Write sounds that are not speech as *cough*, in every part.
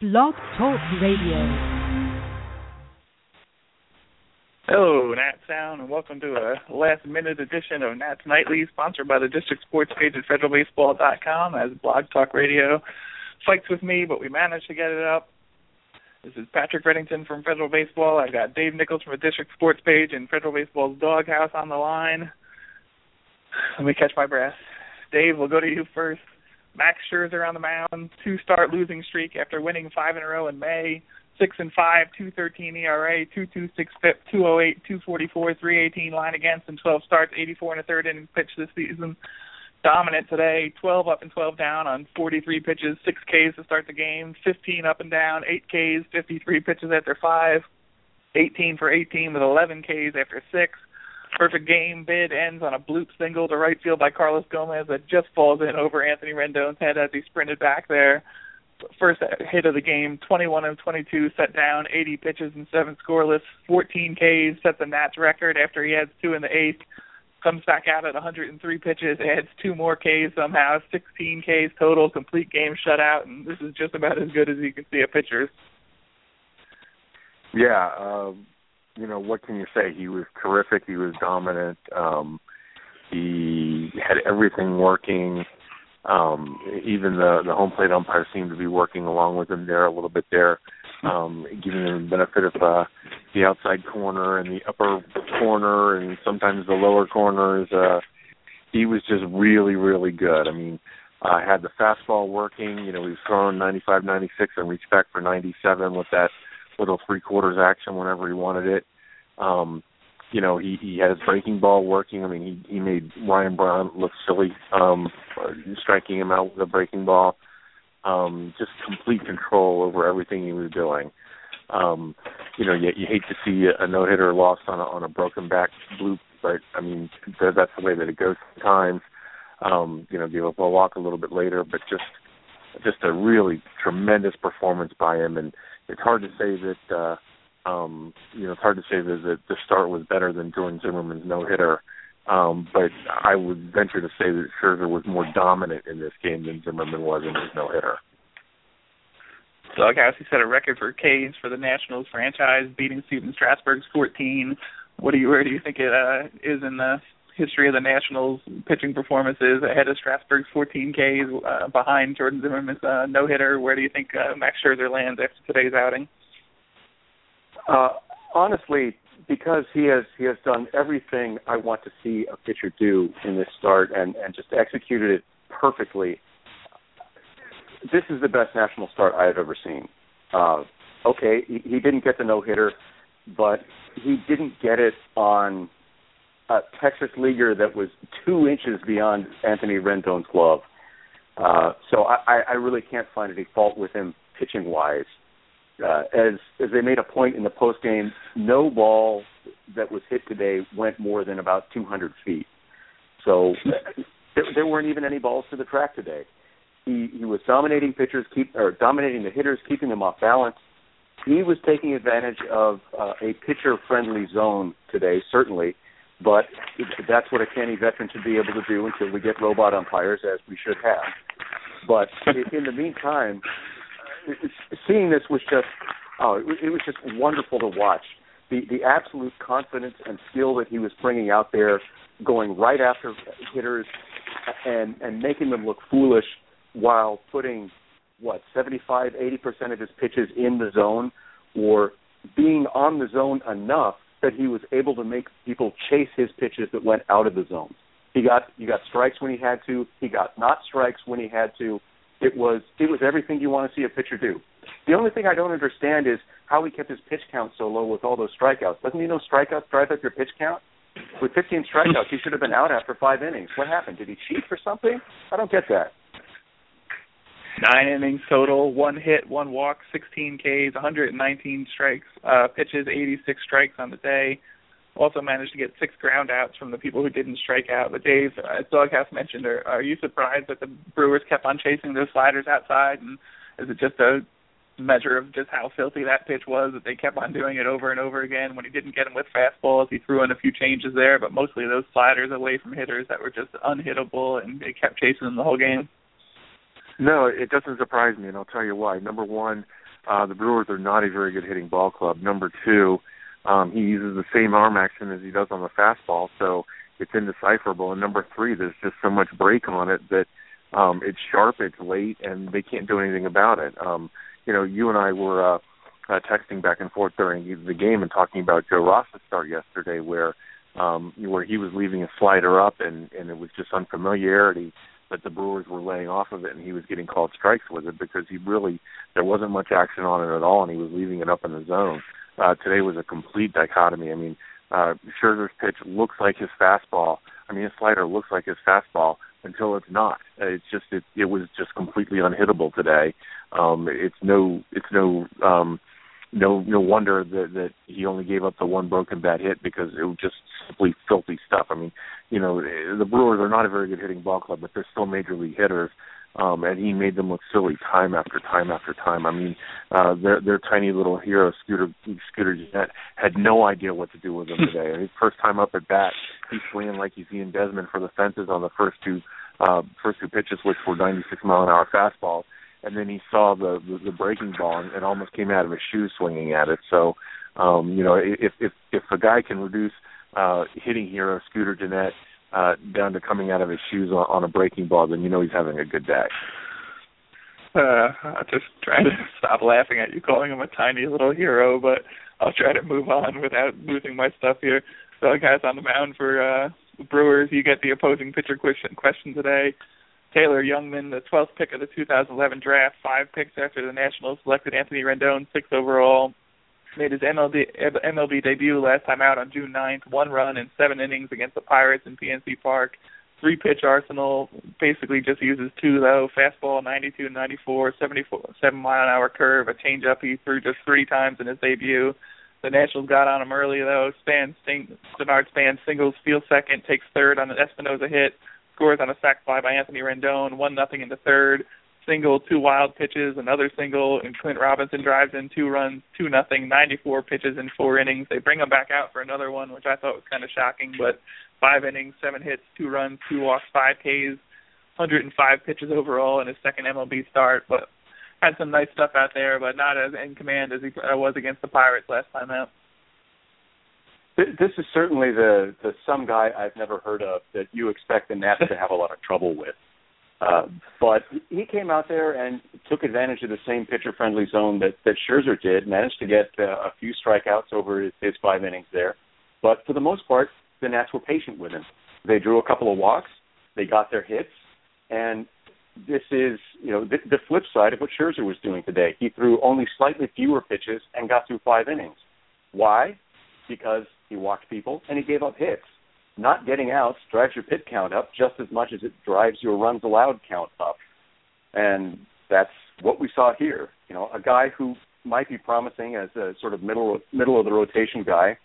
Blog Talk Radio. Hello, Nat Sound, and welcome to a last minute edition of Nats Nightly, sponsored by the District Sports page at federalbaseball.com as Blog Talk Radio fights with me, but we managed to get it up. This is Patrick Reddington from Federal Baseball. I've got Dave Nichols from the District Sports page and Federal Baseball's Doghouse on the line. Let me catch my breath. Dave, we'll go to you first. Max Scherzer on the mound, two start losing streak after winning five in a row in May. Six and five, two thirteen ERA, two two six FIP, two oh eight, two forty four, three eighteen line against, and twelve starts, eighty four and a third inning pitch this season. Dominant today, twelve up and twelve down on forty three pitches, six Ks to start the game, fifteen up and down, eight Ks, fifty three pitches after five, eighteen for eighteen with eleven Ks after six Perfect game bid ends on a bloop single to right field by Carlos Gomez that just falls in over Anthony Rendon's head as he sprinted back there. First hit of the game, 21 of 22 set down, 80 pitches and seven scoreless, 14 Ks, set the Nats record after he adds two in the eighth. Comes back out at 103 pitches, adds two more Ks somehow, 16 Ks total, complete game shutout, and this is just about as good as you can see a pitcher's. Yeah, um, you know, what can you say? He was terrific. He was dominant. Um, he had everything working. Um, even the the home plate umpire seemed to be working along with him there a little bit there, um, giving him the benefit of uh, the outside corner and the upper corner and sometimes the lower corners. Uh, he was just really, really good. I mean, uh, had the fastball working. You know, he was throwing 95, 96 and reached back for 97 with that little three quarters action whenever he wanted it. Um, you know, he he had his breaking ball working. I mean, he he made Ryan Braun look silly, um, striking him out with a breaking ball. Um, just complete control over everything he was doing. Um, you know, you, you hate to see a no hitter lost on a on a broken back bloop, but I mean that's the way that it goes sometimes. Um, you know, give up a walk a little bit later, but just just a really tremendous performance by him, and it's hard to say that uh, um, you know it's hard to say that the, the start was better than Jordan Zimmermann's no hitter. Um, but I would venture to say that Scherzer was more dominant in this game than Zimmermann was in his no hitter. Doghouse, he set a record for Ks for the Nationals franchise, beating Stephen Strasburg's 14. What do you where do you think it uh, is in the history of the Nationals pitching performances ahead of Strasburg's 14 Ks, uh, behind Jordan Zimmermann's uh, no hitter? Where do you think uh, Max Scherzer lands after today's outing? Uh, honestly, because he has he has done everything I want to see a pitcher do in this start and and just executed it perfectly. This is the best national start I have ever seen. Uh, okay, he, he didn't get the no hitter, but he didn't get it on a Texas leaguer that was two inches beyond Anthony Rendon's glove. Uh, so I, I really can't find any fault with him pitching wise. Uh, as as they made a point in the post game, no ball that was hit today went more than about 200 feet. So there, there weren't even any balls to the track today. He he was dominating pitchers, keep or dominating the hitters, keeping them off balance. He was taking advantage of uh, a pitcher friendly zone today, certainly, but that's what a canny veteran should be able to do until we get robot umpires, as we should have. But in the meantime, seeing this was just oh, it, was just wonderful to watch. The the absolute confidence and skill that he was bringing out there, going right after hitters, and and making them look foolish while putting what 75 80 percent of his pitches in the zone, or being on the zone enough that he was able to make people chase his pitches that went out of the zone. He got he got strikes when he had to. He got not strikes when he had to. It was it was everything you want to see a pitcher do. The only thing I don't understand is how he kept his pitch count so low with all those strikeouts. Doesn't he know strikeouts drive up your pitch count? With 15 strikeouts, he should have been out after five innings. What happened? Did he cheat for something? I don't get that. Nine innings total, one hit, one walk, 16 Ks, 119 strikes, uh, pitches, 86 strikes on the day. Also managed to get six ground outs from the people who didn't strike out. But Dave, as Doghouse mentioned, are, are you surprised that the Brewers kept on chasing those sliders outside? And is it just a measure of just how filthy that pitch was that they kept on doing it over and over again? When he didn't get them with fastballs, he threw in a few changes there, but mostly those sliders away from hitters that were just unhittable, and they kept chasing them the whole game. No, it doesn't surprise me, and I'll tell you why. Number one, uh, the Brewers are not a very good hitting ball club. Number two, um, he uses the same arm action as he does on the fastball, so it's indecipherable. And number three, there's just so much break on it that um, it's sharp, it's late, and they can't do anything about it. Um, you know, you and I were uh, uh, texting back and forth during the game and talking about Joe Ross's start yesterday, where um, where he was leaving a slider up, and and it was just unfamiliarity that the Brewers were laying off of it, and he was getting called strikes with it because he really there wasn't much action on it at all, and he was leaving it up in the zone. Uh, today was a complete dichotomy. I mean, uh, Scherzer's pitch looks like his fastball. I mean, his slider looks like his fastball until it's not. It's just it it was just completely unhittable today. Um, it's no it's no um, no no wonder that that he only gave up the one broken bat hit because it was just simply filthy stuff. I mean, you know, the Brewers are not a very good hitting ball club, but they're still major league hitters. Um, and he made them look silly time after time after time. I mean, uh, their their tiny little hero, Scooter Scooter Gennett, had no idea what to do with him today. His first time up at bat, he's swinging like he's Ian Desmond for the fences on the first two uh, first two pitches, which were 96 mile an hour fastballs and then he saw the the, the breaking ball and, almost came out of his shoes swinging at it. So, um, you know, if if if a guy can reduce uh, hitting hero Scooter Gennett uh, down to coming out of his shoes on, on a breaking ball, then you know he's having a good day. Uh, I'll just trying to stop laughing at you calling him a tiny little hero, but I'll try to move on without losing my stuff here. So, guys, on the mound for uh, Brewers, you get the opposing pitcher question question today. Taylor Jungmann, the 12th pick of the 2011 draft, five picks after the Nationals selected Anthony Rendon, sixth overall. Made his MLB, MLB debut last time out on June 9th. One run in seven innings against the Pirates in PNC Park. Three pitch arsenal. Basically just uses two though. Fastball 92, 94, 74, seven mile an hour curve. A changeup he threw just three times in his debut. The Nationals got on him early though. Span, Sting, Denard Span singles, field second, takes third on an Espinosa hit scores on a sac fly by Anthony Rendon, one nothing in the third. Single, two wild pitches, another single, and Clint Robinson drives in two runs, two nothing, 94 pitches in four innings. They bring him back out for another one, which I thought was kind of shocking. But five innings, seven hits, two runs, two walks, five Ks, 105 pitches overall in his second MLB start. But had some nice stuff out there, but not as in command as he was against the Pirates last time out. This is certainly the the some guy I've never heard of that you expect the Nats to have a lot of trouble with. Uh, but he came out there and took advantage of the same pitcher-friendly zone that that Scherzer did. Managed to get uh, a few strikeouts over his, his five innings there, but for the most part, the Nats were patient with him. They drew a couple of walks, they got their hits, and this is you know the, the flip side of what Scherzer was doing today. He threw only slightly fewer pitches and got through five innings. Why? Because he walked people, and he gave up hits. Not getting outs drives your pit count up just as much as it drives your runs allowed count up. And that's what we saw here. You know, a guy who might be promising as a sort of middle middle of the rotation guy,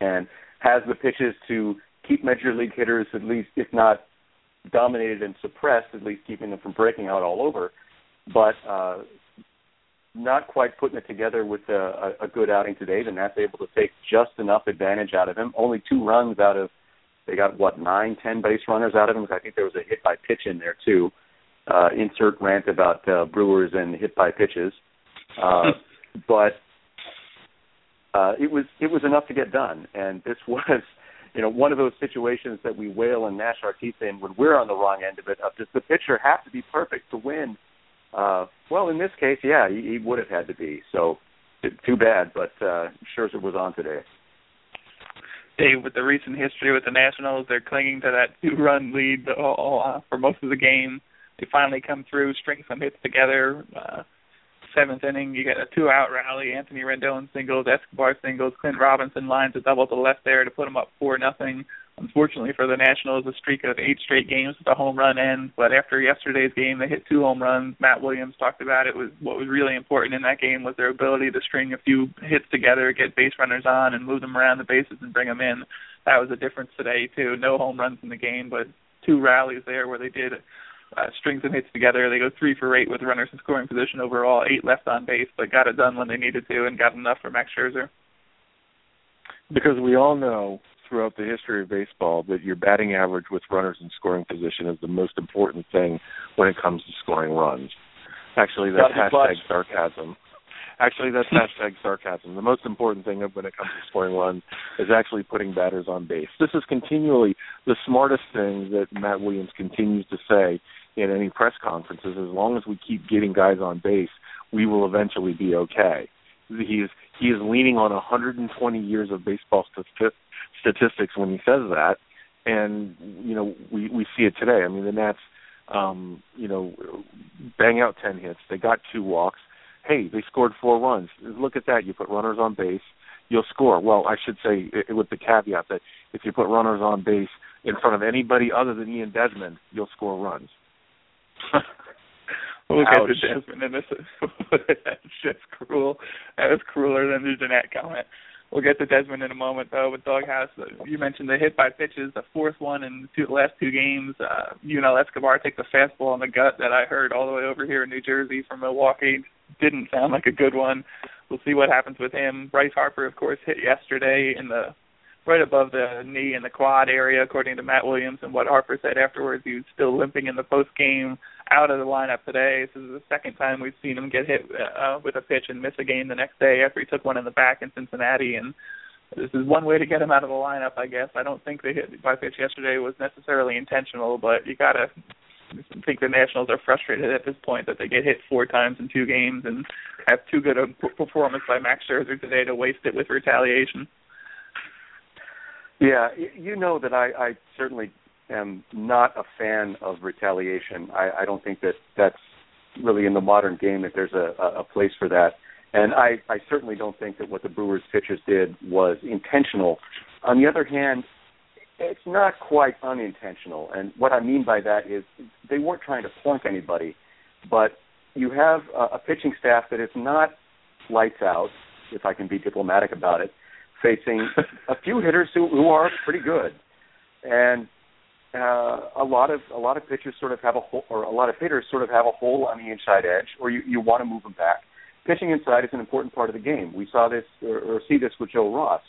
and has the pitches to keep major league hitters at least, if not dominated and suppressed, at least keeping them from breaking out all over. But uh, not quite putting it together with a, a, good outing today. The Nats able to take just enough advantage out of him. Only two runs out of they got what nine, ten base runners out of him. I think there was a hit by pitch in there too. Uh, insert rant about uh, Brewers and hit by pitches, uh, *laughs* but uh, it was it was enough to get done. And this *laughs* was, you know, one of those situations that we wail and gnash our teeth in when we're on the wrong end of it. Of does the pitcher have to be perfect to win? Uh, well, in this case, yeah, he, he would have had to be. So, too bad, but uh, Scherzer was on today. Dave, with the recent history with the Nationals, they're clinging to that two-run lead uh, for most of the game. They finally come through, string some hits together. Uh, seventh inning, you get a two-out rally. Anthony Rendon singles, Escobar singles, Clint Robinson lines a double to left there to put them up four nothing. Unfortunately for the Nationals, a streak of eight straight games with a home run end. But after yesterday's game, they hit two home runs. Matt Williams talked about it. Was what was really important in that game was their ability to string a few hits together, get base runners on, and move them around the bases and bring them in. That was a difference today too. No home runs in the game, but two rallies there where they did uh, string some hits together. They go three for eight with runners in scoring position overall, eight left on base, but got it done when they needed to and got enough for Max Scherzer. Because we all know throughout the history of baseball that your batting average with runners in scoring position is the most important thing when it comes to scoring runs. Actually, that's hashtag sarcasm. Actually, that's *laughs* hashtag sarcasm. The most important thing when it comes to scoring runs is actually putting batters on base. This is continually the smartest thing that Matt Williams continues to say in any press conferences. As long as we keep getting guys on base, we will eventually be okay. He is he is leaning on 120 years of baseball statistics when he says that, and you know we we see it today. I mean the Nats, um, you know, bang out 10 hits. They got two walks hey, they scored four runs. Look at that. You put runners on base, you'll score. Well, I should say with the caveat that if you put runners on base in front of anybody other than Ian Desmond, you'll score runs. *laughs* we'll get to Desmond, and this is *laughs* that's just cruel. That was crueler than the Gennett comment. We'll get to Desmond in a moment, though. With Doghouse, you mentioned the hit by pitches, the fourth one in the last two games. Uh, Yunel Escobar takes a fastball in the gut that I heard all the way over here in New Jersey from Milwaukee didn't sound like a good one. We'll see what happens with him. Bryce Harper, of course, hit yesterday in the right above the knee in the quad area, according to Matt Williams. And what Harper said afterwards, he was still limping in the post game, out of the lineup today. This is the second time we've seen him get hit uh, with a pitch and miss a game the next day after he took one in the back in Cincinnati. And this is one way to get him out of the lineup, I guess. I don't think the hit by pitch yesterday was necessarily intentional, but you gotta think the Nationals are frustrated at this point that they get hit four times in two games and have too good a performance by Max Scherzer today to waste it with retaliation. Yeah, you know that I, I certainly am not a fan of retaliation. I, I don't think that that's really in the modern game that there's a, a place for that. And I, I certainly don't think that what the Brewers pitchers did was intentional. On the other hand, it's not quite unintentional. And what I mean by that is they weren't trying to plunk anybody, but you have a, a pitching staff that is not lights out, if I can be diplomatic about it, facing *laughs* a few hitters who, who are pretty good, and uh, a lot of a lot of pitchers sort of have a hole, or a lot of hitters sort of have a hole on the inside edge, or you you want to move them back. Pitching inside is an important part of the game. We saw this or, or see this with Joe Ross,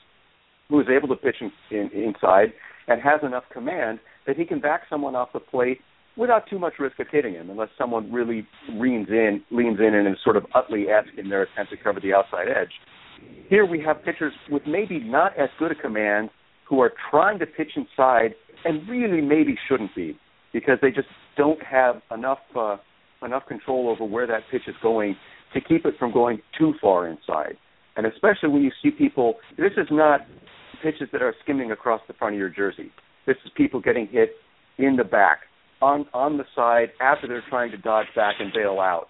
who was able to pitch in, in, inside and has enough command that he can back someone off the plate without too much risk of hitting him, unless someone really leans in, leans in, and is sort of Utley-esque in their attempt to cover the outside edge. Here we have pitchers with maybe not as good a command who are trying to pitch inside and really maybe shouldn't be because they just don't have enough uh, enough control over where that pitch is going to keep it from going too far inside. And especially when you see people, this is not pitches that are skimming across the front of your jersey. This is people getting hit in the back, on on the side after they're trying to dodge back and bail out.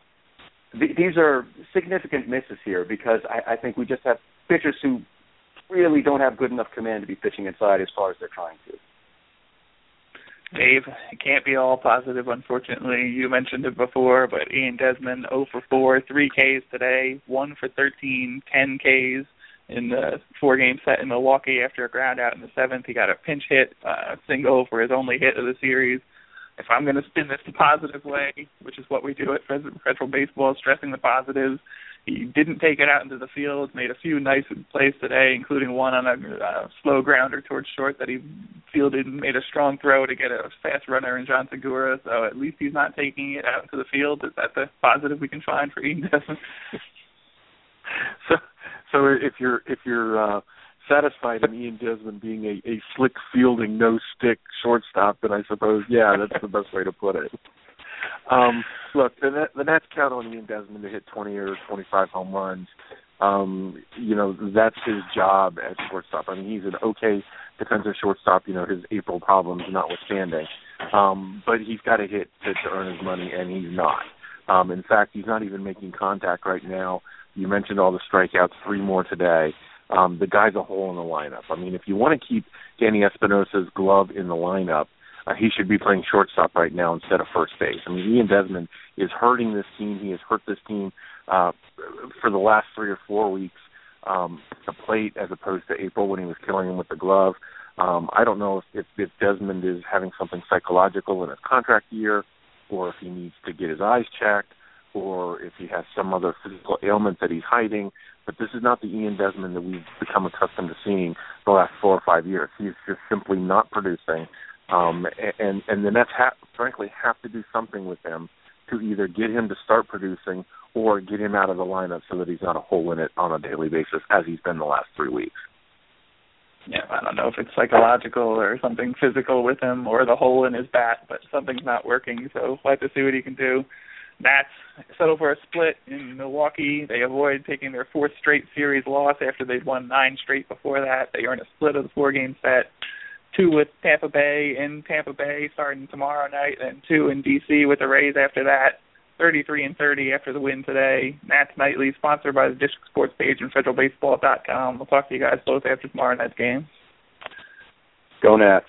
Th- these are significant misses here because I, I think we just have pitchers who really don't have good enough command to be pitching inside as far as they're trying to. Dave, it can't be all positive, unfortunately. You mentioned it before, but Ian Desmond 0 for 4, 3 Ks today, 1 for 13, 10 Ks in the four game set in Milwaukee after a ground out in the seventh. He got a pinch hit, uh, single for his only hit of the series. If I'm going to spin this the positive way, which is what we do at Federal Baseball, stressing the positives, he didn't take it out into the field. Made a few nice plays today, including one on a uh, slow grounder towards short that he fielded and made a strong throw to get a fast runner in Jean Segura. So at least he's not taking it out into the field. Is that the positive we can find for Ian Desmond? *laughs* so so if you're if you're uh, satisfied in Ian Desmond being a, a slick fielding, no stick shortstop, then I suppose yeah, that's the best way to put it. Um, look, the, the Nats count on Ian Desmond to hit 20 or 25 home runs. Um, you know, that's his job as shortstop. I mean, he's an okay defensive shortstop. You know, his April problems notwithstanding, um, but he's got to hit to, to earn his money, and he's not. Um, in fact, he's not even making contact right now you mentioned all the strikeouts, three more today. Um, the guy's a hole in the lineup. I mean, if you want to keep Danny Espinosa's glove in the lineup, uh, he should be playing shortstop right now instead of first base. I mean, Ian Desmond is hurting this team. He has hurt this team uh, for the last three or four weeks. Um, the plate as opposed to April when he was killing him with the glove. Um, I don't know if, if, if Desmond is having something psychological in his contract year, or if he needs to get his eyes checked or if he has some other physical ailment that he's hiding. But this is not the Ian Desmond that we've become accustomed to seeing the last four or five years. He's just simply not producing, um, and and the Nats, ha- frankly, have to do something with him to either get him to start producing or get him out of the lineup so that he's not a hole in it on a daily basis as he's been the last three weeks. Yeah, I don't know if it's psychological or something physical with him or the hole in his bat, but something's not working. So we'll have to see what he can do. Nats settle for a split in Milwaukee. They avoid taking their fourth straight series loss after they'd won nine straight before that. They earn a split of the four game set. Two with Tampa Bay in Tampa Bay starting tomorrow night, and two in DC with the Rays after that. 33 and 30 after the win today. Nats Nightly, sponsored by the District Sports page and FederalBaseball.com. We'll talk to you guys both after tomorrow night's game. Go Nats.